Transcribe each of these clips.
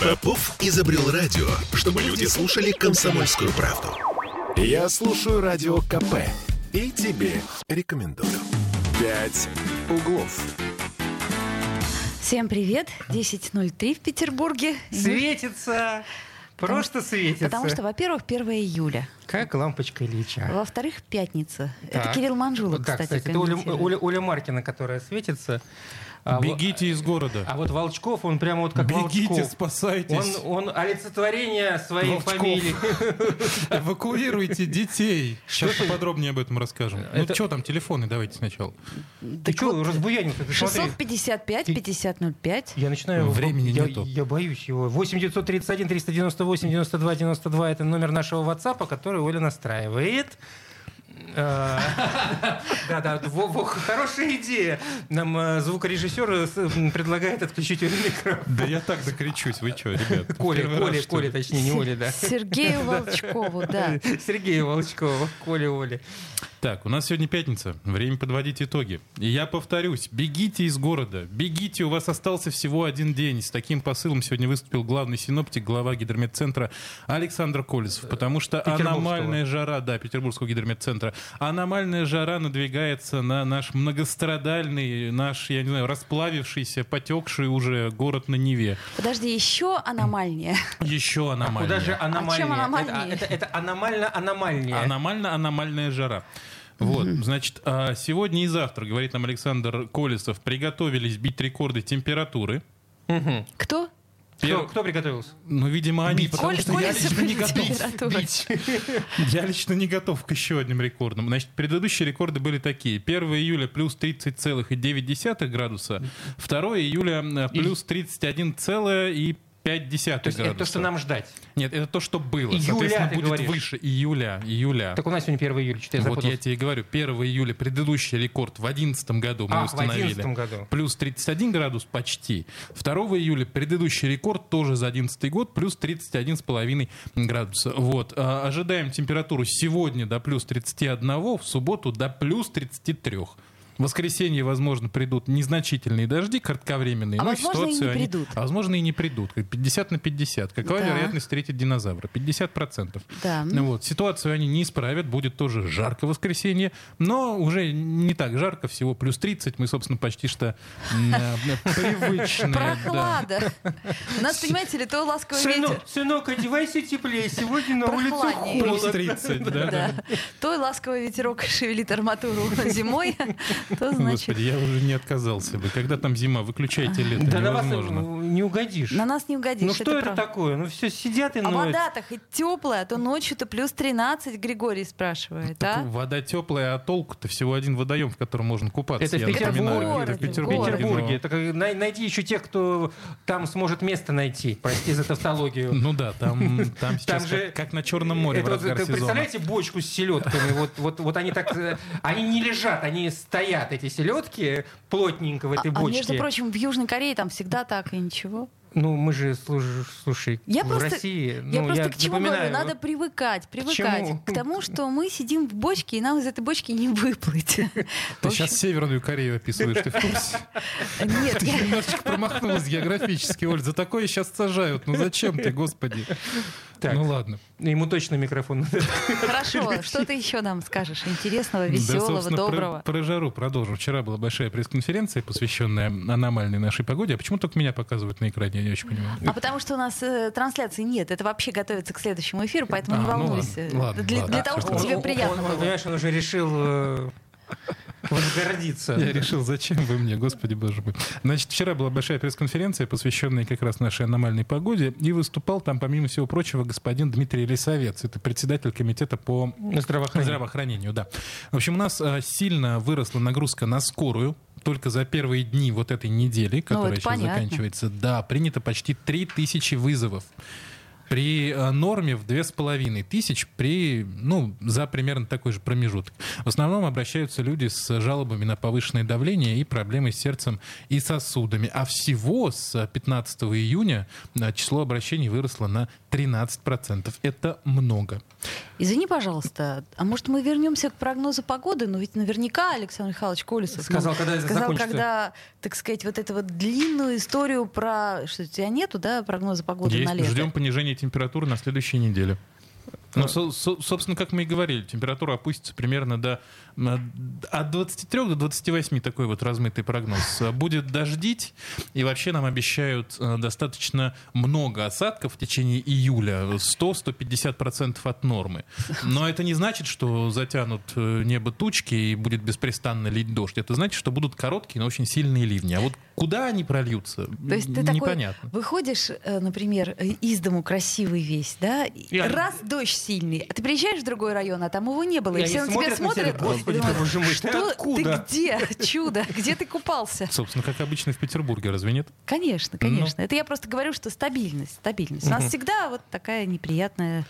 Попов изобрел радио, чтобы люди слушали комсомольскую правду. Я слушаю радио КП и тебе рекомендую. «Пять углов». Всем привет. 10.03 в Петербурге. Светится. Просто светится. Потому что, во-первых, 1 июля. Как лампочка Ильича. Во-вторых, пятница. Так. Это Кирилл Манжула, Да, кстати, кстати, это Оля. Оля- Оля Маркина, которая светится. А Бегите из города. А вот Волчков, он прямо вот как Бегите, Волчков. спасайтесь. Он, он олицетворение своей Волчков. фамилии. Эвакуируйте детей. Сейчас поподробнее об этом расскажем. Ну что там, телефоны давайте сначала. Ты что, разбуянился? Ты смотри. 655 5005. Я начинаю... Времени я, нету. Я боюсь его. 8 931 398 92 92 это номер нашего WhatsApp, который Оля настраивает. Э, Да-да, во, хорошая идея. Нам э, звукорежиссер э, предлагает отключить микрофон. Да я так докричусь, вы что, ребят? Коля, Коля? Коля, точнее, не Оля, да. Сергею Волчкову, да. Сергею Волчкову, Коля, Оля. Так, у нас сегодня пятница. Время подводить итоги. И я повторюсь, бегите из города. Бегите, у вас остался всего один день. С таким посылом сегодня выступил главный синоптик, глава гидрометцентра Александр Колесов. Потому что аномальная жара, да, Петербургского гидрометцентра, аномальная жара надвигается на наш многострадальный, наш, я не знаю, расплавившийся, потекший уже город на Неве. Подожди, еще аномальнее. Еще аномальнее. Куда же аномальнее? чем аномальнее? Это, это, это аномально-аномальнее. Аномально-аномальная жара. Вот, значит, а, сегодня и завтра, говорит нам Александр Колесов, приготовились бить рекорды температуры. Кто? Кто, кто приготовился? Ну, видимо, они, Бить. потому Коля- что я лично не готов. температура. Я лично не готов к еще одним рекордам. Значит, предыдущие рекорды были такие. 1 июля плюс 30,9 градуса, 2 июля э, плюс 31,5 То есть это то, что нам ждать. Нет, это то, что было. Июля, Соответственно, будет говоришь. выше. Июля, июля. Так у нас сегодня 1 июля, что я Вот я тебе и говорю, 1 июля предыдущий рекорд в 2011 году мы А, в установили. 11 году. Плюс 31 градус почти. 2 июля предыдущий рекорд тоже за 2011 год, плюс 31,5 градуса. Вот. А, Ожидаем температуру сегодня до плюс 31, в субботу до плюс 33. В воскресенье, возможно, придут незначительные дожди, кратковременные. А но возможно, и не ситуацию они- придут. а возможно, и не придут. Как 50 на 50. Какова Да. вероятность встретить динозавра? 50%. Да. Ну вот, ситуацию они не исправят, будет тоже жарко в воскресенье, но уже не так жарко, всего плюс 30, мы, собственно, почти что привычные. да. Прохлада. У нас, понимаете ли, то ласковый ветер. сынок, одевайся теплее. Сегодня на улице. Плюс холодно. 30, да, да. Да. То ласковый ветерок шевелит арматуру зимой, то значит... Господи, я уже не отказался бы. Когда там зима, выключайте лето, Да на вас невозможно. не угодишь. На нас не угодишь. Ну что это правда. такое? Ну все сидят и А ноют. вода-то хоть теплая, а то ночью-то плюс 13, Григорий спрашивает, Так а? Вода теплая, а толку-то всего один водоем, в котором можно купаться. Это в я Петербурге. напоминаю. Это Это в Петербурге. Петербурге. но- Это най- найди еще тех, кто там сможет место найти. Прости за тавтологию. Ну да, там, там сейчас же- как, как на Черном море Это в разгар ты сезона. представляете бочку с селедками? Вот, вот, вот они так, э, они не лежат, они стоят, эти селедки, плотненько в этой А бочке. между прочим, в Южной Корее там всегда так и ничего. Ну, мы же, служ- слушай, Я в просто, России, я ну, просто к чему напоминаю, говорю? Надо привыкать, привыкать чему? к тому, что мы сидим в бочке, и нам из этой бочки не выплыть. Ты сейчас Северную Корею описываешь, ты в курсе? Нет, Ты я... немножечко промахнулась географически, Оль. За такое сейчас сажают. Ну зачем ты, господи? Так. Ну ладно. Ему точно микрофон. Хорошо, что ты еще нам скажешь интересного, Да, веселого, про- доброго? Про, жару продолжим. Вчера была большая пресс-конференция, посвященная аномальной нашей погоде. А почему только меня показывают на экране? Я не очень понимаю. А потому что у нас э, трансляции нет, это вообще готовится к следующему эфиру, поэтому не А, ну волнуйся. ладно, ладно, для, ладно. для того, чтобы Он- тебе Он- приятно он, было. Понимаешь, он уже решил э, возгордиться. Я решил, зачем вы мне, господи боже мой. Значит, вчера была большая пресс-конференция, посвященная как раз нашей аномальной погоде, и выступал там, помимо всего прочего, господин Дмитрий Лисовец. Это председатель комитета по Здравоохранение. здравоохранению, да. В общем, у нас а, сильно выросла нагрузка на скорую. Только за первые дни вот этой недели, которая Ну, сейчас понятно. заканчивается, да, принято почти 3000 вызовов. При э, норме в 2500 тысяч при, ну, за примерно такой же промежуток. В основном обращаются люди с жалобами на повышенное давление и проблемы с сердцем и сосудами. А всего с 15 июня э, число обращений выросло на 13%. Это много. Извини, пожалуйста, а может мы вернемся к прогнозу погоды? Ну ведь наверняка Александр Михайлович Колесов Сказал, ну, когда это сказал, закончится. когда, так сказать, вот эту вот длинную историю про... Что, у тебя нету, да, прогноза погоды на Есть, лето? ждем понижения температуры на следующей неделе. Ну, со- собственно, как мы и говорили, температура опустится примерно до от 23 до 28, такой вот размытый прогноз. Будет дождить, и вообще нам обещают э, достаточно много осадков в течение июля, 100-150% от нормы. Но это не значит, что затянут э, небо тучки и будет беспрестанно лить дождь. Это значит, что будут короткие, но очень сильные ливни. А вот куда они прольются, То есть ты непонятно. такой выходишь, э, например, из дому красивый весь, да, и И они- раз дождь сильный, а ты приезжаешь в другой район, а там его не было, И и, все на тебя смотрят смотрят, «Господи, думают, боже мой, ты что откуда?» ты где, чудо, где ты купался? Собственно, как обычно в Петербурге, разве нет? Конечно, Ну. конечно. Это я просто говорю, что стабильность, стабильность. У нас всегда вот такая неприятная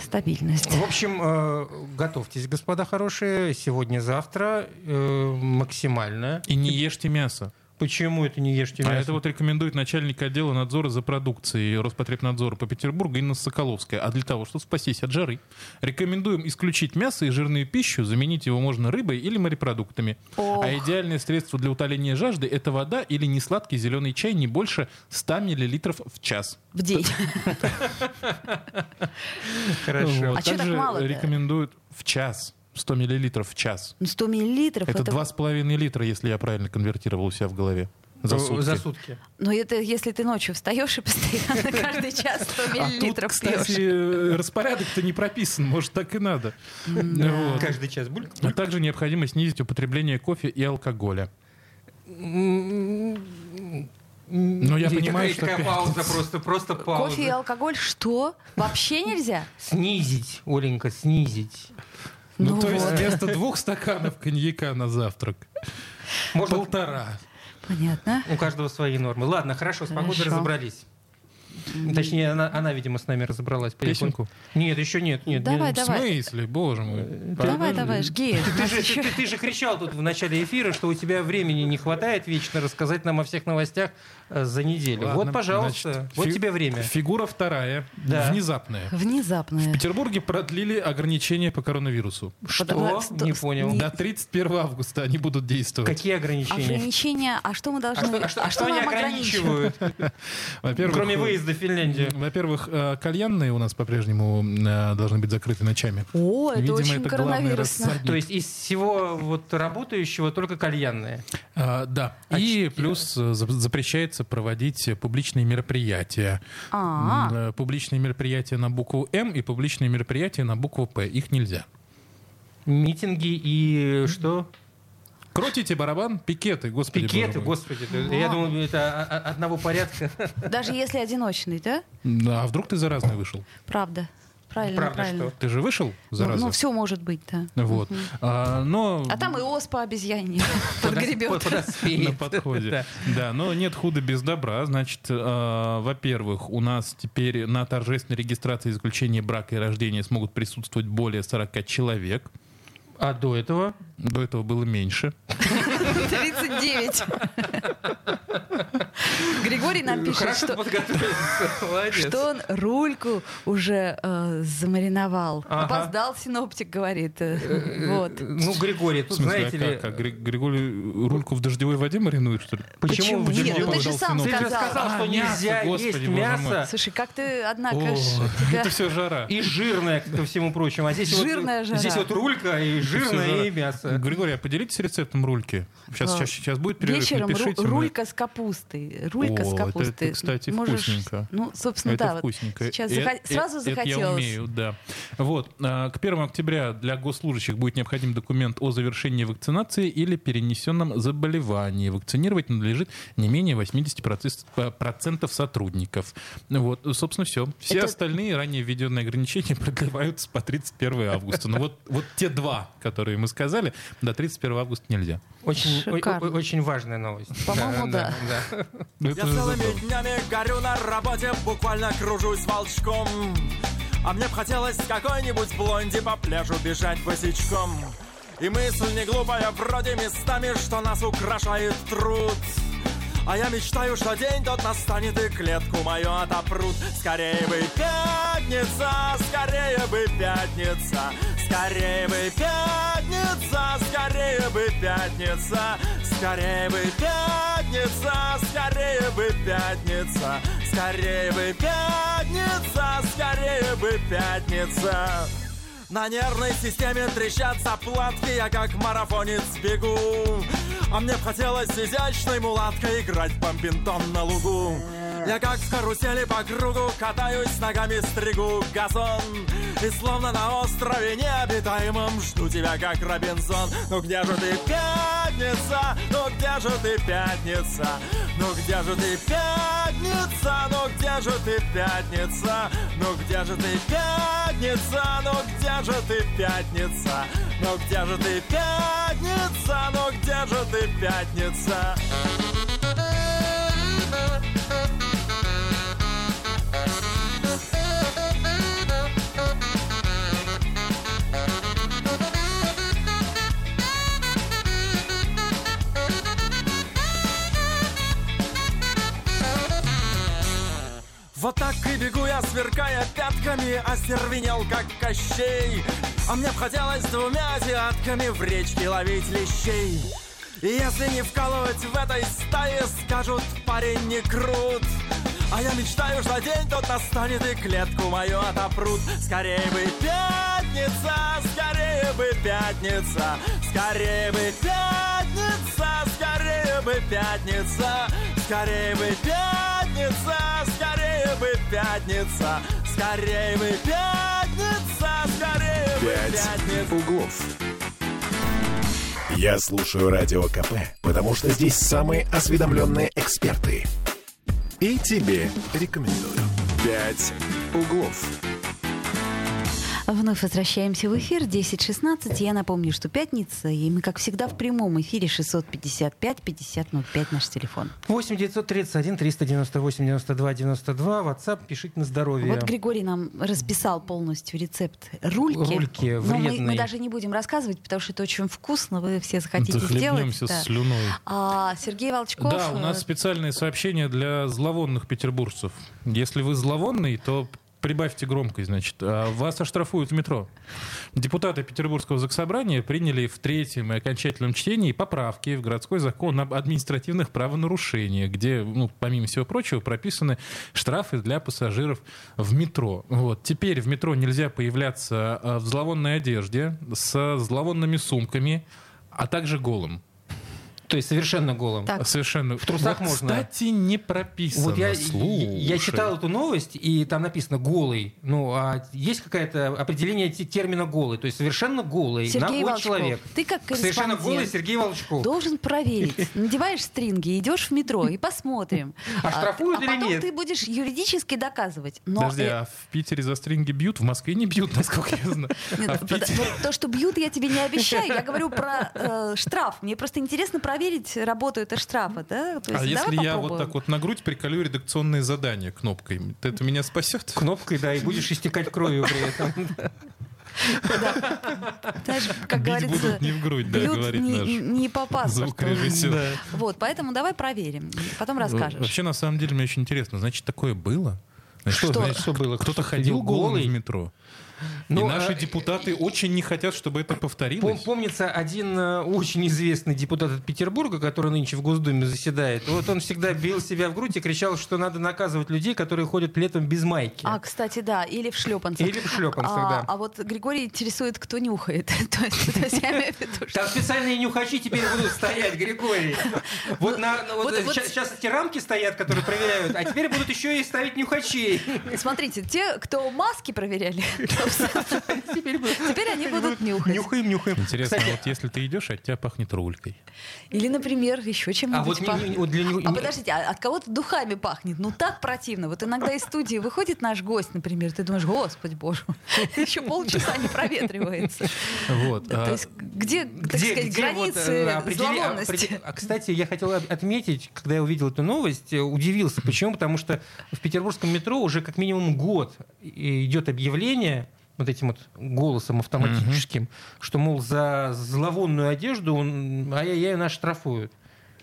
стабильность. В общем, э, готовьтесь, господа хорошие. Сегодня-завтра э, максимально. И не ешьте мясо. Почему это не ешьте А мясо? это вот рекомендует начальник отдела надзора за продукцией Роспотребнадзора по Петербургу Инна Соколовская. А для того, чтобы спастись от жары, рекомендуем исключить мясо и жирную пищу, заменить его можно рыбой или морепродуктами. Ох. А идеальное средство для утоления жажды – это вода или несладкий зеленый чай не больше 100 мл в час. В день. Хорошо. А чё так мало-то? рекомендуют в час. 100 мл в час. Ну, 100 миллилитров. Это Это, 2,5 литра, если я правильно конвертировал у себя в голове. За Э, сутки. За сутки. Ну, это если ты ночью встаешь и постоянно каждый час 100 А тут, миллилитров кстати, пьешь. э, распорядок-то не прописан, может, так и надо. Вот. Каждый час бульк. А также необходимо снизить употребление кофе и алкоголя. Ну, я понимаю, что такая пауза просто, просто пауза. Кофе и алкоголь что? Вообще нельзя? Снизить, Оленька, снизить. Ну, Ну то есть вот. вместо двух стаканов коньяка на завтрак Можно полтора. Понятно. у каждого свои нормы. Ладно, хорошо, с погодой разобрались. Точнее, она, она, видимо, с нами разобралась. Песенку? Нет, еще нет. нет Давай, нет. В давай. смысле, боже мой. Давай, давай, жги. Ты же, ты, ты- ты же кричал тут в начале эфира, что у тебя времени не хватает вечно рассказать нам о всех новостях э, за неделю. Ладно, вот, пожалуйста, значит, вот фи- тебе время. Фигура вторая, Да. внезапная. В Внезапное. Петербурге продлили ограничения по коронавирусу. Что? Сто- Не понял. До 31 августа они будут действовать. Какие ограничения? Ограничения. А что мы А должны... что, а что- а что мы они ограничивают, Во-первых, кроме э, выезда в Финляндию? Во-первых, э, кальянные у нас по-прежнему э, должны быть закрыты ночами. О, это Видимо, очень это главный коронавирусно. То есть из всего вот работающего только кальянные. А, да. А И ч- плюс э, за- запрещается проводить публичные мероприятия. А, э, Публичные мероприятия на букву М и публичные мероприятия на букву П. Их нельзя. Митинги и что? Крутите барабан, пикеты, господи. Пикеты, господи. Я думаю, это одного порядка. даже если одиночный, да? Да, а вдруг ты заразный вышел? Правда. Правильно, Правда, правильно. что? Ты же вышел Ну, зараза? все может быть, да. Вот. А, но А там и оспа обезьянья подгребет. Подоспеет. на подходе. Да. Но нет худа без добра. Значит, э, во-первых, у нас теперь на торжественной регистрации заключения брака и рождения смогут присутствовать более 40 человек. А до этого? До этого было меньше. 39. Григорий нам пишет, что, что он рульку уже э, замариновал. Ага. Опоздал синоптик, говорит. э, Вот. Ну, Григорий, тут, смысле, знаете а ли... как? А Гри- Григорий рульку в дождевой воде маринует, что ли? Почему? Почему? в Нет, ну ты же дождевой? сам Ты же сказал. сказал, что А, мясо, нельзя господи, есть мясо Слушай, как ты, однако О, ж, тебя- это все жара. и жирное, ко всему прочему. А здесь Жирная вот, жара. здесь вот рулька и жирное и мясо. Григорий, а поделитесь рецептом рульки. Сейчас, А, сейчас, сейчас будет перерыв, Вечером рулька с капустой. Рулька О, с это- капустой. это, кстати, Можешь- вкусненько. Ну, собственно, Это да. вот вкусненько. Сейчас Э- заха- э- сразу это захотелось. я умею, да. Вот. а, К 1 октября для госслужащих будет необходим документ о завершении вакцинации или перенесенном заболевании. Вакцинировать надлежит не менее 80% процентов сотрудников. Вот, собственно, все. Все Это- остальные ранее введенные ограничения продлеваются по 31 августа. Но вот, вот те два, которые мы сказали, до 31 августа нельзя. Очень, о- Шикарно. о- очень важная новость. По-моему, да. да. Это Я же целыми днями горю на работе, буквально кружусь волчком. А мне б хотелось с какой-нибудь блонди по пляжу бежать босичком. И мысль не глупая, вроде местами, что нас украшает труд. А я мечтаю, что день тот настанет и клетку мою отопрут Скорее бы пятница, скорее бы пятница Скорее бы пятница, бы пятница Скорее бы пятница, скорее бы пятница Скорее бы пятница, скорее бы пятница. На нервной системе трещат заплатки Я как марафонец бегу. А мне хотелось изящной мулаткой Играть в бомбинтон на лугу я как в карусели по кругу Катаюсь, ногами стригу газон И словно на острове необитаемом Жду тебя, как Робинзон Ну где же ты, пятница? Ну где же ты, пятница? Ну где же ты, пятница? Ну где же ты, пятница? Ну где же ты, пятница? Ну где же ты, пятница? Ну где же ты, пятница? Ну где же ты, пятница? Вот так и бегу я, сверкая пятками, остервенел, как Кощей. А мне б хотелось двумя девятками в речке ловить лещей. И если не вкалывать в этой стае, скажут, парень не крут. А я мечтаю, что день тот настанет и клетку мою отопрут. Скорее бы пятница, скорее бы пятница, скорее бы пятница, скорее бы пятница, скорее бы пятница, скорее бы пятница, скорее бы пятница, скорее бы «Пять пятница. углов». Я слушаю Радио КП, потому что здесь самые осведомленные эксперты. И тебе рекомендую. «Пять углов». Вновь возвращаемся в эфир 10.16. Я напомню, что пятница, и мы, как всегда, в прямом эфире 655-5005 наш телефон. 8 931 398 92 92. WhatsApp пишите на здоровье. Вот Григорий нам расписал полностью рецепт рульки. Рульки Но мы, мы вредные. даже не будем рассказывать, потому что это очень вкусно, вы все захотите сделать. Да. слюной. А Сергей Волчков... Да, у нас специальное сообщение для зловонных петербуржцев. Если вы зловонный, то прибавьте громкость, значит. А Вас оштрафуют в метро. Депутаты Петербургского заксобрания приняли в третьем и окончательном чтении поправки в городской закон об административных правонарушениях, где, ну, помимо всего прочего, прописаны штрафы для пассажиров в метро. Вот. Теперь в метро нельзя появляться а, в зловонной одежде, с зловонными сумками, а также голым. То есть совершенно голым. Так. Совершенно. В трусах Вот, можно. Кстати, не прописано. Вот я, Слушай. я читал эту новость, и там написано голый. Ну, а есть какое-то определение те- термина голый? То есть совершенно голый, Сергей Волчков, человек. ты как Совершенно голый Сергей Волчков. Должен проверить. Надеваешь стринги, идешь в метро и посмотрим. А штрафуют а или потом нет? ты будешь юридически доказывать. Но Подожди, э, а в Питере за стринги бьют, в Москве не бьют, насколько я знаю. Нет, А в под- Питере... вот то, что бьют, я тебе не обещаю. Я говорю про э, штраф. Мне просто интересно проверить, работу это штрафа. Да? То А есть если давай я вот так вот на грудь приколю редакционные задания кнопкой, то это меня спасет? Кнопкой, да, и будешь истекать кровью при этом. Знаешь, как Бить говорится, будут не в грудь, да, говорит не, наш не по паспорту. Да. Вот, поэтому давай проверим. Потом расскажешь. Вообще, на самом деле, мне очень интересно. Значит, такое было? Значит, Что? значит, Что было? Кто-то Кто ходил голый? в метро? Ну, и наши а- депутаты очень не хотят, чтобы это повторилось. Помнится один э, очень известный депутат от Петербурга, который нынче в Госдуме заседает. Вот он всегда бил себя в грудь и кричал, что надо наказывать людей, которые ходят летом без майки. А, кстати, да, или в шлепанцах. Или в шлепанцах, а, да. а вот Григорий интересует, кто нюхает. Там специальные нюхачи теперь будут стоять, Григорий. Вот, ща- сейчас эти рамки стоят, которые проверяют, а теперь будут еще и ставить нюхачей. Смотрите, те, кто маски проверяли, теперь они будут нюхать. Нюхаем, нюхаем. Интересно, вот если ты идешь, от тебя пахнет рулькой. Или, например, еще а чем-нибудь вот, не- пахнет. А подождите, а от кого-то духами пахнет? Ну так противно. Вот иногда из студии выходит наш гость, например, ты думаешь, господи боже, еще полчаса не проветривается. Вот. То а, есть где, так сказать, границы э, определи- зловонности? А, кстати, я хотел от- отметить, когда я увидел эту новость, э, удивился. Почему? Потому что в петербургском метро уже как минимум год и- идет объявление вот этим вот голосом автоматическим, что, мол, за зловонную одежду он, ай-яй-яй, нас штрафуют.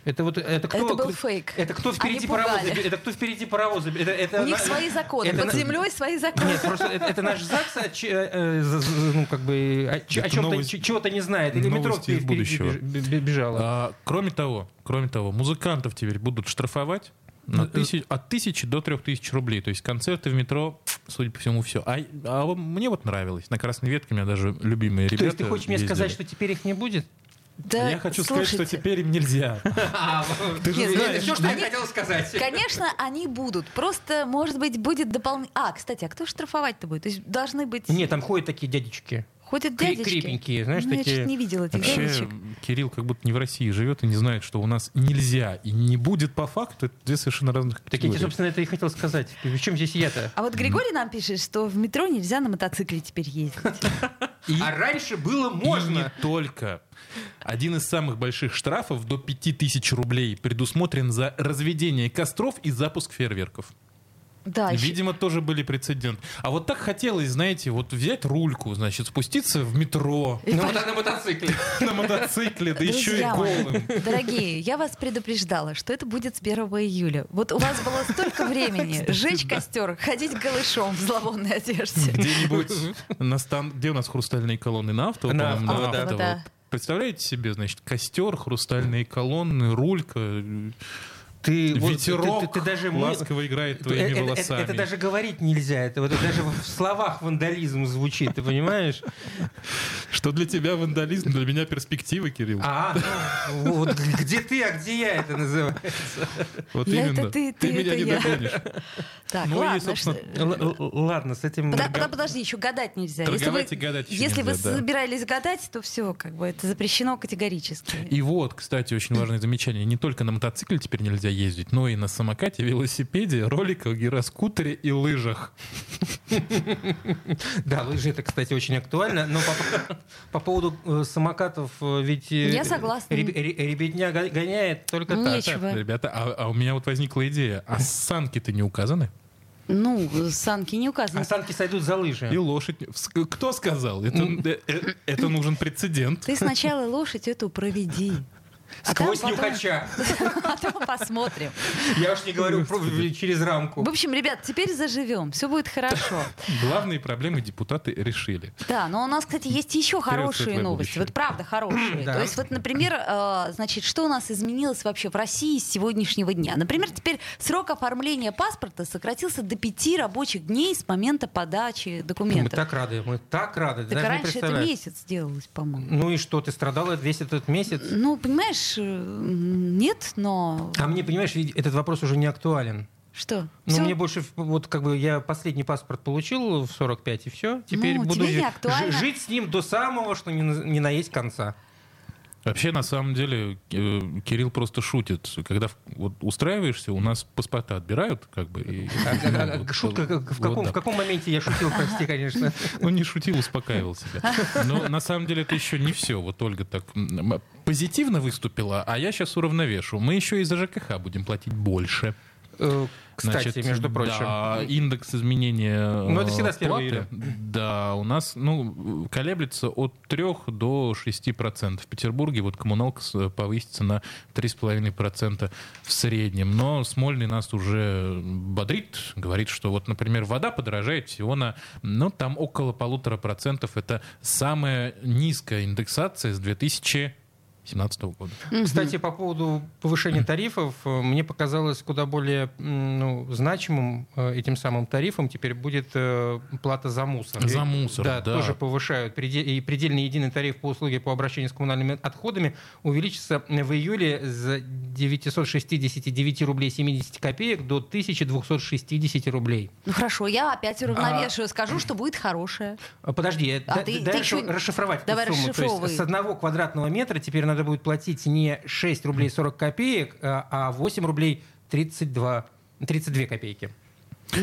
Это вот это кто? Это был фейк. Это кто впереди паровоза? Это кто впереди паровоза? Это, это У них на- свои законы. это Под на- землей свои законы. Нет, просто это, это наш ЗАГС о, че- э, за- ну, как бы, о, ч- о Это чем-то, новость- чего-то не знает. Или метро впереди будущего. беж- бе- бежало. А, кроме того, кроме того, музыкантов теперь будут штрафовать на Ну, тысяч- от тысячи до трех тысяч рублей. То есть концерты в метро, судя по всему, все. А, а мне вот нравилось. На Красной Ветке у меня даже любимые ребята То есть ты хочешь мне сказать, что теперь их не будет? Да, Я хочу сказать, что слушайте, теперь им нельзя. Ты же знаешь. Все, что я хотел сказать. Конечно, они будут. Просто, может быть, будет дополнительно... А, кстати, а кто штрафовать-то будет? То есть должны быть... Нет, там ходят такие дядечки. Ходят дядечки. крепенькие, знаешь, Ну, я такие. чуть не видела этих Вообще, дядечек. Кирилл как будто не в России живет и не знает, что у нас нельзя и не будет по факту. Это две совершенно разных Так я тебе, категории. собственно, это и хотел сказать. В чем здесь я-то? А вот Григорий нам пишет, что в метро нельзя на мотоцикле теперь ездить. А раньше было И можно. не только. Один из самых больших штрафов до 5000 рублей предусмотрен за разведение костров и запуск фейерверков. Да, Видимо, тоже были прецеденты. А вот так хотелось, знаете, вот взять рульку, значит, спуститься в метро Ну, вот на мотоцикле. на мотоцикле, да еще и голым. Дорогие, я вас предупреждала, что это будет с 1 июля. Вот у вас было столько времени сжечь костер, ходить голышом в зловонной одежде. Где-нибудь на стан... Где у нас хрустальные колонны? На авто? На авто, да. Представляете себе, значит, костер, хрустальные колонны, рулька, Ты, вот, ветерок ты, ты- ты даже мы- ласково играет твоими это, это- волосами. это даже говорить нельзя. Это, вот, это даже в словах вандализм звучит, ты понимаешь? Что для тебя вандализм, для меня перспектива, Кирилл. А, вот где ты, а где я это называется? вот именно. это ты, ты меня это не я. догонишь. Так, Ну ладно. Ладно, с этим... Подожди, еще гадать нельзя. Если Торговать и гадать если вы собирались гадать, то все, как бы это запрещено категорически. И вот, кстати, очень важное замечание. Не только на мотоцикле теперь нельзя ездить, но и на самокате, велосипеде, роликах, гироскутере и лыжах. Да, лыжи это, кстати, очень актуально. Но по, по поводу э, самокатов, э, ведь... э, Я согласна. реб- ре- ребятня го- гоняет только так. Нечего. Ребята, а, а у меня вот возникла идея. А санки-то не указаны? Ну, санки не указаны. А санки сойдут за лыжи. И лошадь. Кто сказал? Это, это нужен прецедент. Ты сначала лошадь эту проведи. А Сквозь потом- нюхача. Потом посмотрим. Я уж не говорю про- через рамку. В общем, ребят, теперь заживем. Все будет хорошо. Главные проблемы депутаты решили. Да, но у нас, кстати, есть еще хорошие новости. Вот правда хорошие. То есть вот, например, э, значит, что у нас изменилось вообще в России с сегодняшнего дня? Например, теперь срок оформления паспорта сократился до пяти рабочих дней с момента подачи Мы документов. так рады, мы так рады. Так раньше это месяц делалось, по-моему. Ну и что, ты страдала весь этот месяц? Ну, понимаешь, э, нет, но А мне, понимаешь, этот вопрос уже не актуален. что? Ну, Всё? мне больше, вот как бы я последний паспорт получил в 45, и все. Теперь Ну, буду тебе не жи- актуально. жи- жить с ним до самого, что не, не наесть конца. Вообще, на самом деле, э, Кирилл просто шутит. Когда вот устраиваешься, у нас паспорта отбирают, как бы. и- А- ну, вот, Шутка, как- в вот, каком, да. в каком моменте я шутил, прости, конечно. Ну, не шутил, успокаивал себя. Но на самом деле это еще не все. Вот Ольга так позитивно выступила, а я сейчас уравновешу. Мы еще и за ЖКХ будем платить больше. Э, Кстати, Значит, между прочим. Да, индекс изменения Ну, это всегда э, с Да, у нас ну, колеблется от 3 до 6 процентов. В Петербурге вот коммуналка с- повысится на 3,5 процента в среднем. Но Смольный нас уже бодрит, говорит, что вот, например, вода подорожает всего на, ну, там около полутора процентов. Это самая низкая индексация с 2017 года. Кстати, по поводу повышения тарифов, э, мне показалось куда более ну, значимым э, этим самым тарифом теперь будет э, плата за мусор. За мусор, да. тоже повышают. И предельный единый тариф по услуге по обращению с коммунальными отходами увеличится в июле с 969 рублей 70 копеек до 1260 рублей. Ну хорошо, я опять А. уравновешиваю, скажу, что будет хорошее. А, Подожди, А да- ты- дай ты чё- расшифровать эту Давай сумму. То расшифровывай. есть с одного квадратного метра теперь надо будет платить не 6 рублей 40 копеек, а а 8 рублей 32, 32 копейки.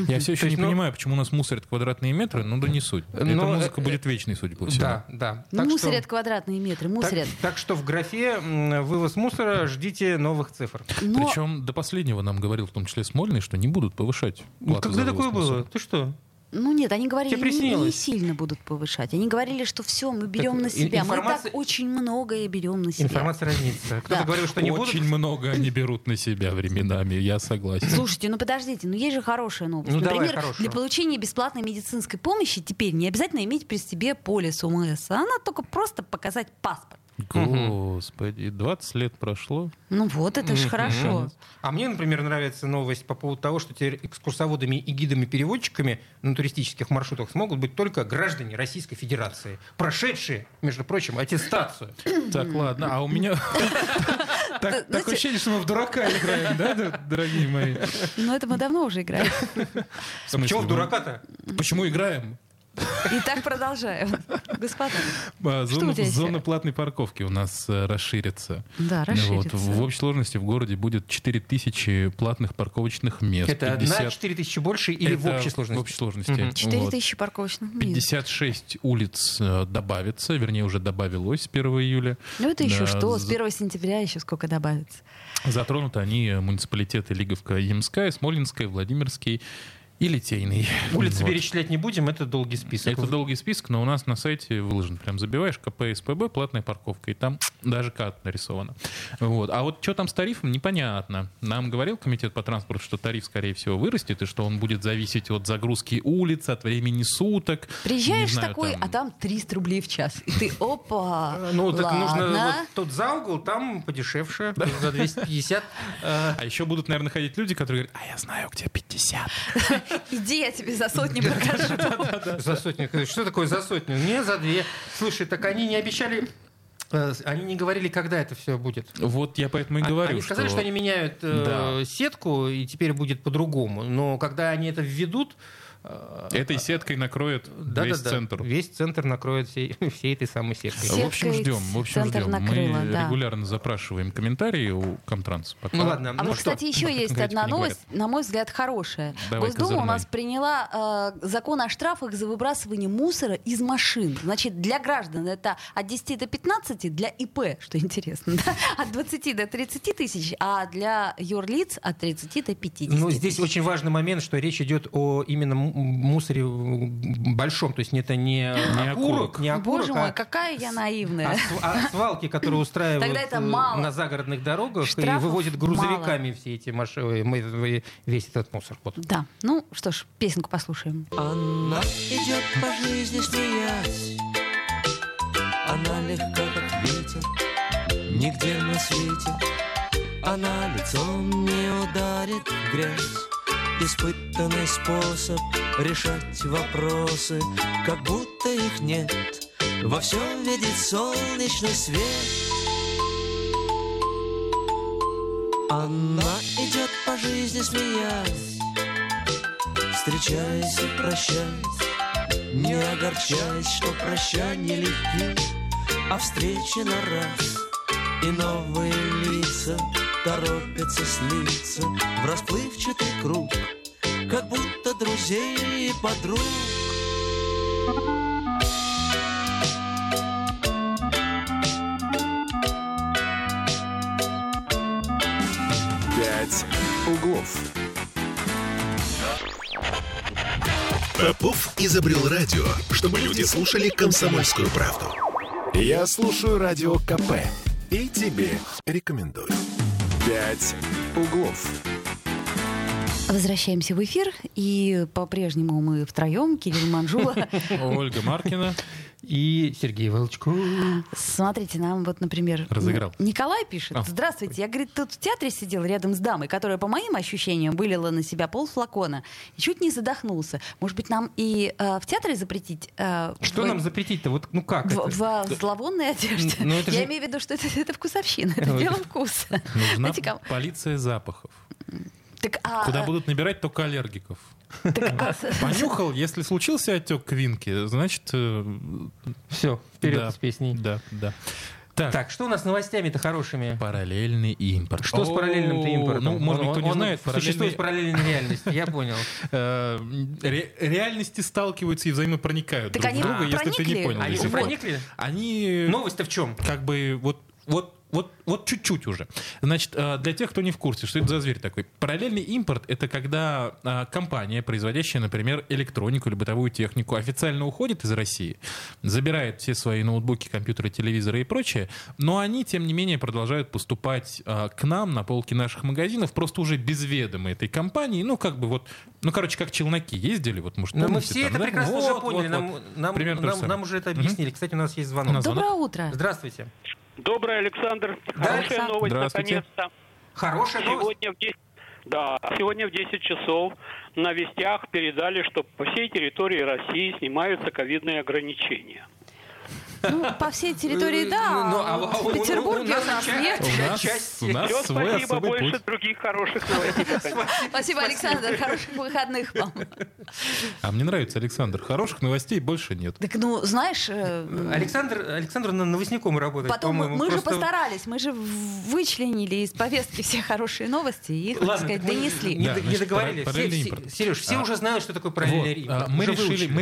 Я все еще есть, не ну- понимаю, почему у нас мусорят квадратные метры, ну да не суть. Эта Но, музыка э, будет вечной, судя по всему. Да, да. Ну, Так что- мусорят квадратные метры, так, мусорят. так что в графе вывоз мусора ждите новых цифр. Но Причем до последнего нам говорил, в том числе Смольный, что не будут повышать Ну, плату Когда за такое вывоз было? мусора. Ты что? Ну нет, они говорили, не, не сильно будут повышать. Они говорили, что все, мы берем на ин- себя. Мы информация- так очень многое берем на себя. Информация разнится. Кто-то Да. говорил, что не будут. Очень много они берут на себя временами, я согласен. Слушайте, ну подождите, ну есть же хорошая новость. Ну, давай Например, хорошую. для получения бесплатной медицинской помощи теперь не обязательно иметь при себе полис УМС, а надо только просто показать паспорт. Господи, 20 лет прошло. Ну вот, это же хорошо. А мне, например, нравится новость по поводу того, что теперь экскурсоводами и гидами-переводчиками на туристических маршрутах смогут быть только граждане Российской Федерации, прошедшие, между прочим, аттестацию. Так, ладно, а у меня так- знаете- такое ощущение, что мы в дурака играем, да, дорогие мои? Но это мы давно уже играем. Чего в дурака-то? Почему играем? И так продолжаем. Господа. А, Что Зона, у тебя есть? зона платной парковки у нас э, расширится. Да, расширится. Вот, в общей сложности в городе будет 4000 платных парковочных мест. Это на 50 4 тысячи больше или в Это общей сложности? В общей сложности. Мгм. 4 Вот. тысячи парковочных мест. 56 улиц э, добавится, вернее, уже добавилось с 1 июля. Ну это еще Да, что? С за- 1 сентября еще сколько добавится. Затронуты они э, муниципалитеты Лиговка, Ямская, Смолинская, Владимирский и Литейный. Улицы Вот. перечислять не будем, это долгий список. Это долгий список, но у нас на сайте выложен. Прям забиваешь КП СПБ, платная парковка, и там даже кат нарисовано. Вот. А вот что там с тарифом, непонятно. Нам говорил комитет по транспорту, что тариф, скорее всего, вырастет, и что он будет зависеть от загрузки улиц, от времени суток. Приезжаешь знаю, такой, а там 300 рублей в час. И ты, опа, Ну, так нужно ладно. вот тот за угол, там подешевше, за 250. Э, А еще будут, наверное, ходить люди, которые говорят, а я знаю, где 50. Иди, я тебе за сотни покажу. За сотню. Что такое за сотню? Не за две. Слушай, так они не обещали... э, Они не говорили, когда это все будет. Вот я поэтому и А- говорю, они сказали, что, они меняют э, Да. сетку, и теперь будет по-другому. Но когда они это введут... э, этой сеткой накроет да, весь да, да, центр. Весь центр накроет всей, всей этой самой сеткой. Сеткой В общем, ждем. В общем, центр ждем. накрыло, Мы да. регулярно запрашиваем комментарии у Комтранс. Пока. Ну ладно, А ну вот, что? кстати, еще есть Говорите, одна новость, на мой взгляд, хорошая. Давай, Госдума у козырной. нас приняла э, закон о штрафах за выбрасывание мусора из машин. Значит, для граждан это от 10 до 15, для ИП, что интересно, да, от 20 до 30 тысяч, а для юрлиц от 30 до 50 Ну, здесь тысяч. очень важный момент, что речь идет о именно мусоре большом, то есть это не, окурок, окурок. не окурок, Боже а- мой, какая я наивная. а а свалки, которые устраивают Тогда это э, мало. на загородных дорогах и Штрафов вывозят грузовиками все эти машины, весь этот мусор. Вот. Да, ну что ж, песенку послушаем. Она идет по жизни смеясь Она легка, как ветер Нигде на свете Она лицом не ударит в грязь Испытанный способ решать вопросы Как будто их нет. Во всем видит солнечный свет. Она идет по жизни смеясь Встречаясь и прощаясь Не огорчаясь, что прощания легки А встречи на раз И новые лица Торопятся слиться В расплывчатый круг Как будто друзей и подруг «Пять углов». Попов изобрел радио, чтобы люди слушали комсомольскую правду. Я слушаю радио КП и тебе рекомендую. «Пять углов». Возвращаемся в эфир, и по-прежнему мы втроем, Кирилл Манжула. Ольга Маркина. И Сергей Волчков. Смотрите, нам вот, например, Разыграл. Николай пишет. А. Здравствуйте, я, говорит, тут в театре сидел рядом с дамой, которая, по моим ощущениям, вылила на себя пол флакона и чуть не задохнулся. Может быть, нам и э, в театре запретить? э, Что в- нам запретить-то? Вот, ну как в, это? в зловонной одежде. Ну, Я же- имею в виду, что это, это вкусовщина, это дело вкуса. Нужна полиция запахов. Так, а, Куда а, будут набирать только аллергиков. Так, а, с- Понюхал, если случился отек квинки, значит... э, Все, вперед да, с песней. Да, да. Так, Так, что у нас с новостями-то хорошими? параллельный импорт. Что с О, параллельным-то импортом? Ну, может, Он- никто не он знает. Существует параллельные- параллельная реальность, я понял. э, ре- реальности сталкиваются и взаимопроникают друг в друга, если ты не проникли? понял. Они проникли? Они Новость-то в чем? как бы вот, вот вот, вот чуть-чуть уже. Значит, э, для тех, кто не в курсе, что это за зверь такой. Параллельный импорт — это когда э, компания, производящая, например, электронику или бытовую технику, официально уходит из России, забирает все свои ноутбуки, компьютеры, телевизоры и прочее, но они, тем не менее, продолжают поступать э, к нам на полки наших магазинов, просто уже без ведома этой компании. Ну, как бы вот, ну, короче, как челноки ездили, вот, может, Но мы помните, все там, это да? прекрасно Вот, уже вот, поняли. вот. Нам, нам, Примерно нам- самое. нам уже это объяснили. Кстати, у нас есть звонок. Доброе утро. Здравствуйте. Добрый Александр. Да, Хорошая Александр. новость, наконец-то. Хорошая новость. Сегодня в 10, да, сегодня в 10 часов на вестях передали, что по всей территории России снимаются ковидные ограничения. Ну, по всей территории, да. Ну, а- а в Петербурге у у нас нет. У нас, Часть- у нас Все, свой спасибо, особый больше путь. других хороших новостей. Спасибо, Александр. Хороших выходных вам. А мне нравится, Александр. Хороших новостей больше нет. Так, ну, знаешь, э, Александр, Александр на новостником работает, потом мы, же постарались, мы же вычленили из повестки все хорошие новости и их, так сказать, донесли. Не, Да, д- не значит, договорили. параллельный Все- импорт. все- Сереж, все А. уже знают, что такое параллельный а, импорт. мы,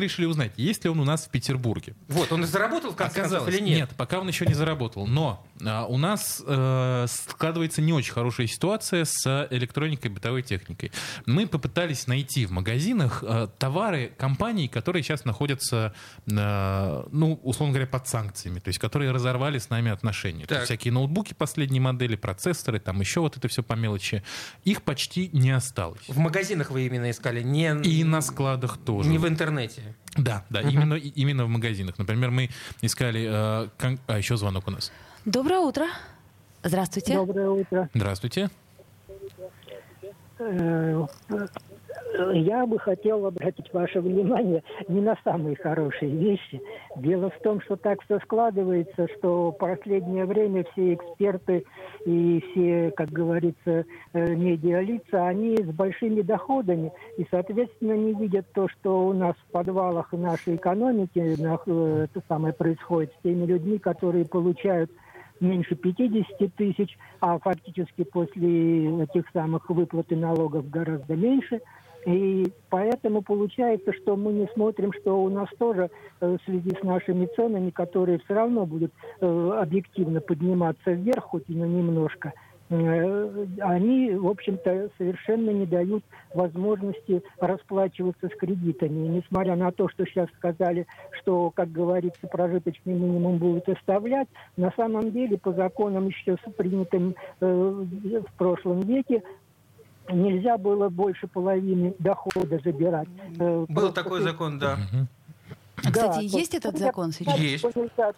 решили, узнать, есть ли он у нас в Петербурге. Вот, он заработал в Оказалось, или нет? нет, пока он еще не заработал. Но а, у нас э, складывается не очень хорошая ситуация с электроникой и бытовой техникой. Мы попытались найти в магазинах э, товары компаний, которые сейчас находятся, э, ну, условно говоря, под санкциями, то есть которые разорвали с нами отношения. То Так. есть всякие ноутбуки последней модели, процессоры, там еще вот это все по мелочи. Их почти не осталось. В магазинах вы именно искали, не, И на складах тоже. не в интернете. Да, да, именно, и- именно в магазинах. Например, мы искали... э, кон- А, еще звонок у нас. Доброе утро. Здравствуйте. Доброе утро. Здравствуйте. Э, Я бы хотел обратить ваше внимание не на самые хорошие вещи. Дело в том, что так все складывается, что в последнее время все эксперты и все, как говорится, э, медиалица, они с большими доходами и, соответственно, не видят то, что у нас в подвалах нашей экономики э, это самое происходит с теми людьми, которые получают меньше 50 тысяч, а фактически после этих самых выплат и налогов гораздо меньше. И поэтому получается, что мы не смотрим, что у нас тоже э, в связи с нашими ценами, которые все равно будут э, объективно подниматься вверх, хоть и на немножко, э, они, в общем-то, совершенно не дают возможности расплачиваться с кредитами. И несмотря на то, что сейчас сказали, что, как говорится, прожиточный минимум будут оставлять, на самом деле по законам еще принятым э, в прошлом веке нельзя было больше половины дохода забирать. Э, Был просто такой закон, да. А, Кстати, да, есть то- этот это закон сейчас? Есть.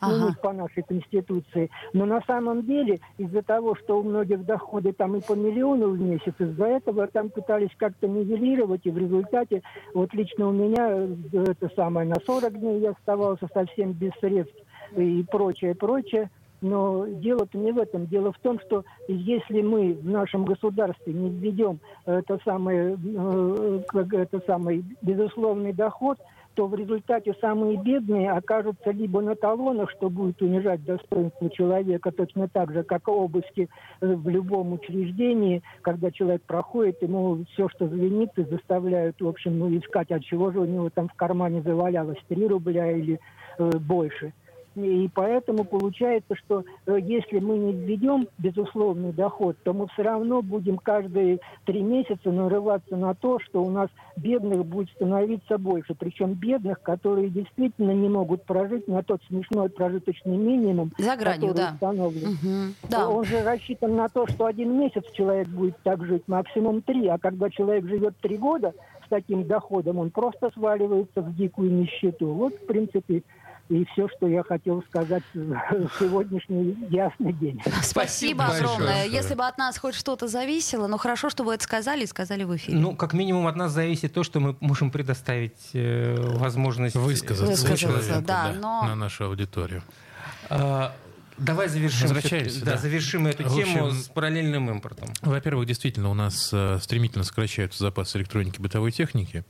Ага. по нашей конституции. Но на самом деле из-за того, что у многих доходы там и по миллиону в месяц, из-за этого там пытались как-то нивелировать, и в результате вот лично у меня э, это самое на 40 дней я оставался совсем без средств и прочее, прочее. Но дело-то не в этом. Дело в том, что если мы в нашем государстве не введем это самое, э, это самый безусловный доход, то в результате самые бедные окажутся либо на талонах, что будет унижать достоинство человека, точно так же, как обыски э, в любом учреждении, когда человек проходит, ему все, что звенит, и заставляют, в общем, ну, искать, от чего же у него там в кармане завалялось 3 рубля или э, больше. И поэтому получается, что э, если мы не введем безусловный доход, то мы все равно будем каждые три месяца нарываться на то, что у нас бедных будет становиться больше. Причем бедных, которые действительно не могут прожить на тот смешной прожиточный минимум, За гранью, который да. установлен. Мгм. Да. Он же рассчитан на то, что один месяц человек будет так жить, максимум три. А когда человек живет три года с таким доходом, он просто сваливается в дикую нищету. Вот, в принципе, и все, что я хотел сказать в сегодняшний ясный день. Спасибо большое. огромное. Если бы от нас хоть что-то зависело, но хорошо, что вы это сказали и сказали в эфире. Ну, как минимум от нас зависит то, что мы можем предоставить э, возможность... Высказаться, Высказаться, человеку, да, но- на нашу аудиторию. А, Давай завершим, Возвращаемся, да, да. завершим эту В тему общем, с параллельным импортом. Во-первых, действительно, у нас э, стремительно сокращаются запасы электроники и бытовой техники,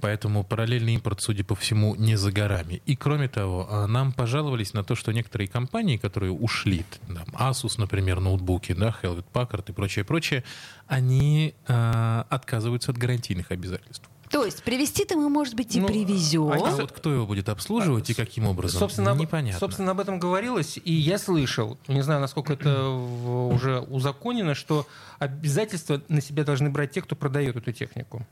поэтому параллельный импорт, судя по всему, не за горами. И кроме того, э, нам пожаловались на то, что некоторые компании, которые ушли, там, Asus, например, ноутбуки, да, Hewlett Packard и прочее, прочее, они э, отказываются от гарантийных обязательств. То есть привезти-то мы, может быть, и Ну, привезем. А вот кто его будет обслуживать и каким образом? Собственно, об- Непонятно. собственно, об этом говорилось, и я слышал, не знаю, насколько это в- уже узаконено, что обязательства на себя должны брать те, кто продает эту технику.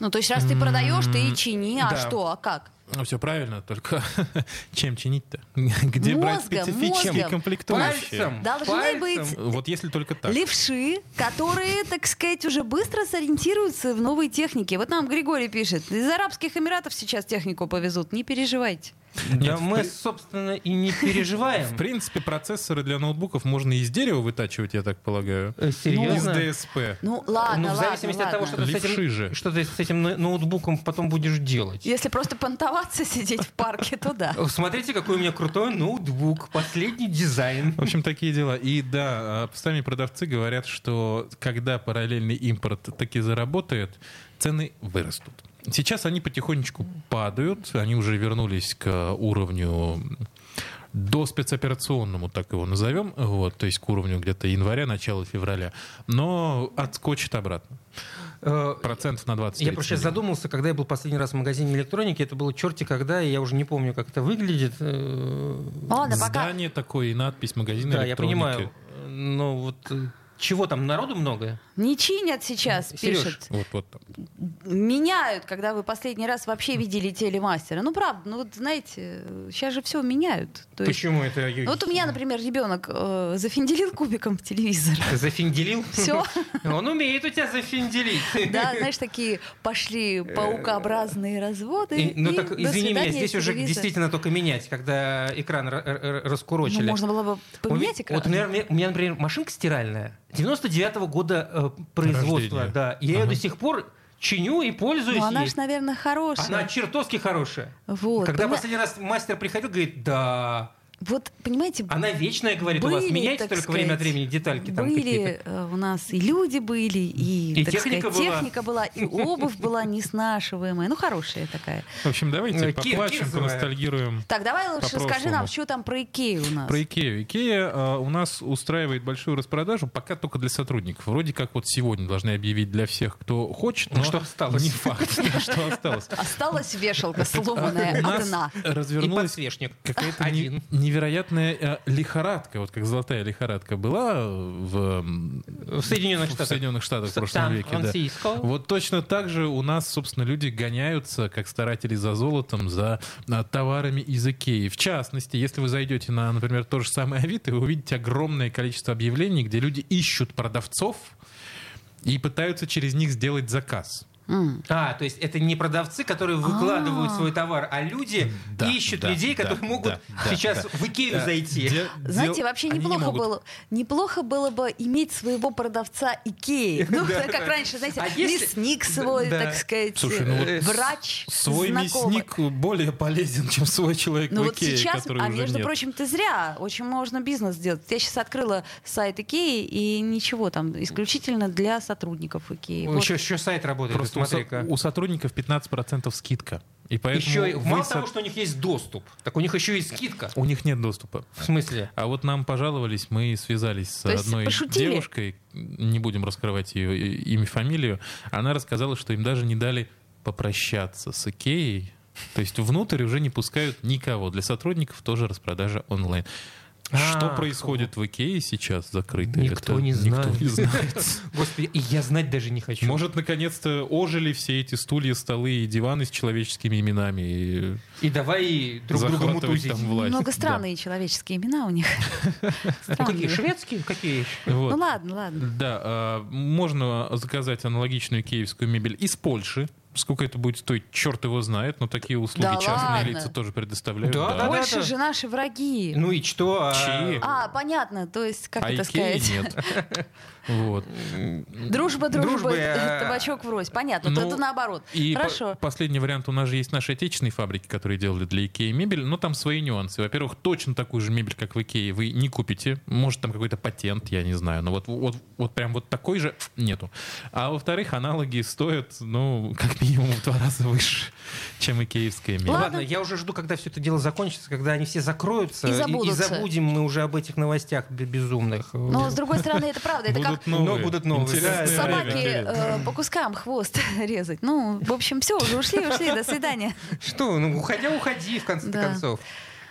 Ну, то есть, раз ты продаешь, ты и чини, а Да. что, а как? все правильно, только чем чинить-то? Где брать Мозгом, специфические мозгом. комплектующие? Пальцем. Должны Пальцем. быть Вот если только так. левши, которые, так сказать, уже быстро сориентируются в новой технике. Вот нам Григорий пишет, из Арабских Эмиратов сейчас технику повезут, не переживайте. Да мы, собственно, и не переживаем. В принципе, процессоры для ноутбуков можно из дерева вытачивать, я так полагаю. Э, Серьезно? Из ДСП. Ну, ладно, Ну, в ладно, зависимости от того, ладно. что ты, с же. этим, что ты с этим но- ноутбуком потом будешь делать. Если просто понтоваться, сидеть в парке, то да. Смотрите, какой у меня крутой ноутбук, последний дизайн. В общем, такие дела. И да, а, сами продавцы говорят, что когда параллельный импорт таки заработает, цены вырастут. Сейчас они потихонечку падают, они уже вернулись к уровню до спецоперационному, так его назовем, вот, то есть к уровню где-то января, начала февраля, но отскочит обратно. Э, Процентов на 20 Я просто сейчас задумался, когда я был последний раз в магазине электроники, это было черти когда, и я уже не помню, как это выглядит. Э, Ладно, пока. Здание такое и надпись магазина Да, я электроники. понимаю. Но вот э, чего там, народу много? Не чинят сейчас, Серёж, пишет. Вот, вот там. Меняют, когда вы последний раз вообще видели телемастера. Ну, правда, ну вот знаете, сейчас же все меняют. То есть, Почему это? ну, вот у меня, например, ребенок э, зафинделил кубиком в телевизор. Зафинделил? Всё. Он умеет у тебя зафинделить. Да, знаешь, такие пошли паукообразные разводы. Ну так, извини меня, здесь уже действительно только менять, когда экран р- р- Ну, раскурочили. можно было бы поменять экран. Вот, у меня, например, машинка стиральная 99-го года э, производства, Рождения. да. И Я ее до сих пор чиню и пользуюсь Ну, она же, наверное, хорошая. Она чертовски хорошая. Вот, Когда поня- последний раз мастер приходил, говорит, да, Вот, понимаете, она вечная, говорит, у вас Были, меняйте только время от сказать, времени детальки там были какие-то. э, у нас и люди были, и, И так техника сказать, была. техника была, и обувь была неснашиваемая. Ну, хорошая такая. В общем, давайте Кир- поплачем, поностальгируем. Так, давай лучше скажи нам, что там про Икею у нас. Про Икею. Икея э, у нас устраивает большую распродажу, пока только для сотрудников. Вроде как вот сегодня должны объявить для всех, кто хочет, но Ну, что осталось. не факт, что осталось. Осталась вешалка сломанная одна. И развернулась подсвечник. какая-то не- Один. Невероятная э, лихорадка, вот как золотая лихорадка была в, В Соединенных в Штатах. Соединенных Штатах в прошлом веке. да. Вот точно так же у нас, собственно, люди гоняются, как старатели за золотом, за а, товарами из Икеи. В частности, если вы зайдете на, например, то же самое Авито, вы увидите огромное количество объявлений, где люди ищут продавцов и пытаются через них сделать заказ. А, то есть это не продавцы, которые выкладывают свой товар, а люди Да, ищут да, людей, да, которые могут сейчас в Икею Да, зайти. де- Знаете, вообще не неплохо было, неплохо было бы иметь своего продавца Икеи. Ну, как раньше, знаете, А мясник свой, так сказать, Слушай, ну вот э, врач, Свой знакомый. мясник более полезен, чем свой человек Ну в вот Икее, сейчас, который а уже между нет. прочим, ты зря. Очень можно бизнес сделать. Я сейчас открыла сайт Икеи, и ничего там, исключительно для сотрудников Икеи. Вот. Еще, еще сайт работает, Просто у, со- у сотрудников 15% скидка. И поэтому Еще, вы мало со- того, что у них есть доступ, так у них еще и скидка. у них нет доступа. В смысле? А вот нам пожаловались, мы связались с То есть одной пошутили? девушкой, не будем раскрывать ее и- имя, фамилию, она рассказала, что им даже не дали попрощаться с Икеей. То есть внутрь уже не пускают никого. Для сотрудников тоже распродажа онлайн. Что А, происходит в Икее сейчас закрыто? Никто не Никто знает. не знает. Господи, и я знать даже не хочу. Может, наконец-то ожили все эти стулья, столы и диваны с человеческими именами. И И давай друг друга мутузить. там власть. Много Да. странные человеческие имена у них. Ну, какие? Шведские? Какие? Вот. Ну ладно, ладно. Да, а, можно заказать аналогичную киевскую мебель из Польши. Сколько это будет стоить, черт его знает, но такие услуги Да частные ладно? лица тоже предоставляют. Да, да, Больше да. же наши враги. Ну и что? а- Чьи? А, понятно, то есть, как а это Икеи сказать? нет. Вот. Дружба, дружба, Дружба, а- табачок врозь. Понятно, Ну, то это наоборот. И Хорошо. по- последний вариант. У нас же есть наши отечественные фабрики, которые делали для Икеи мебель, но там свои нюансы. Во-первых, точно такую же мебель, как в Икее, вы не купите. Может, там какой-то патент, я не знаю. Но вот, вот, вот прям вот такой же нету. А во-вторых, аналоги стоят, ну, как минимум в два раза выше, чем и киевская. Ну Ладно. ладно, я уже жду, когда все это дело закончится, когда они все закроются. И и, забудутся. забудем мы уже об этих новостях бе- безумных. Но, с другой стороны, это правда. Это как Будут новые. Но будут новые, да, собаки э, по кускам хвост резать. Ну, в общем, все, уже ушли, ушли, до свидания. Что, ну уходя, уходи, в конце Да. концов.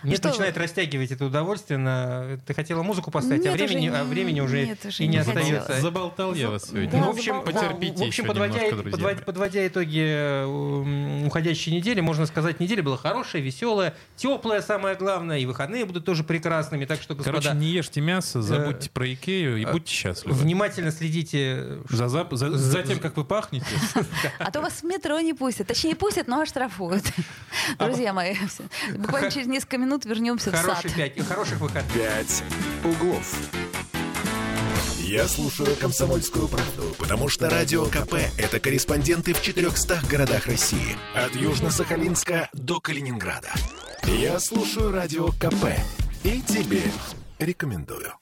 Нет, что начинает растягивать это удовольствие на... Ты хотела музыку поставить, а Нет, времени, уже а времени уже нет, уже и не не остается. Заболтал я вас сегодня. Да, Ну, в общем, заболтал. Потерпите в общем подводя, немножко, подводя, подводя итоги э, м, уходящей недели, можно сказать, неделя была хорошая, веселая, теплая, самое главное, и выходные будут тоже прекрасными, так что, господа, Короче, не ешьте мясо, забудьте про Икею и будьте счастливы. внимательно следите. За, зап- за- за тем, как вы пахнете. А то вас в метро не пустят. Точнее, пустят, но оштрафуют. Друзья мои, буквально через несколько минут вернемся в сад. Хороший пять, хороших выходных. «Пять углов». Я слушаю «Комсомольскую правду», потому что «Радио КП» — это корреспонденты в 400 городах России. От Южно-Сахалинска до Калининграда. Я слушаю «Радио КП» и тебе рекомендую.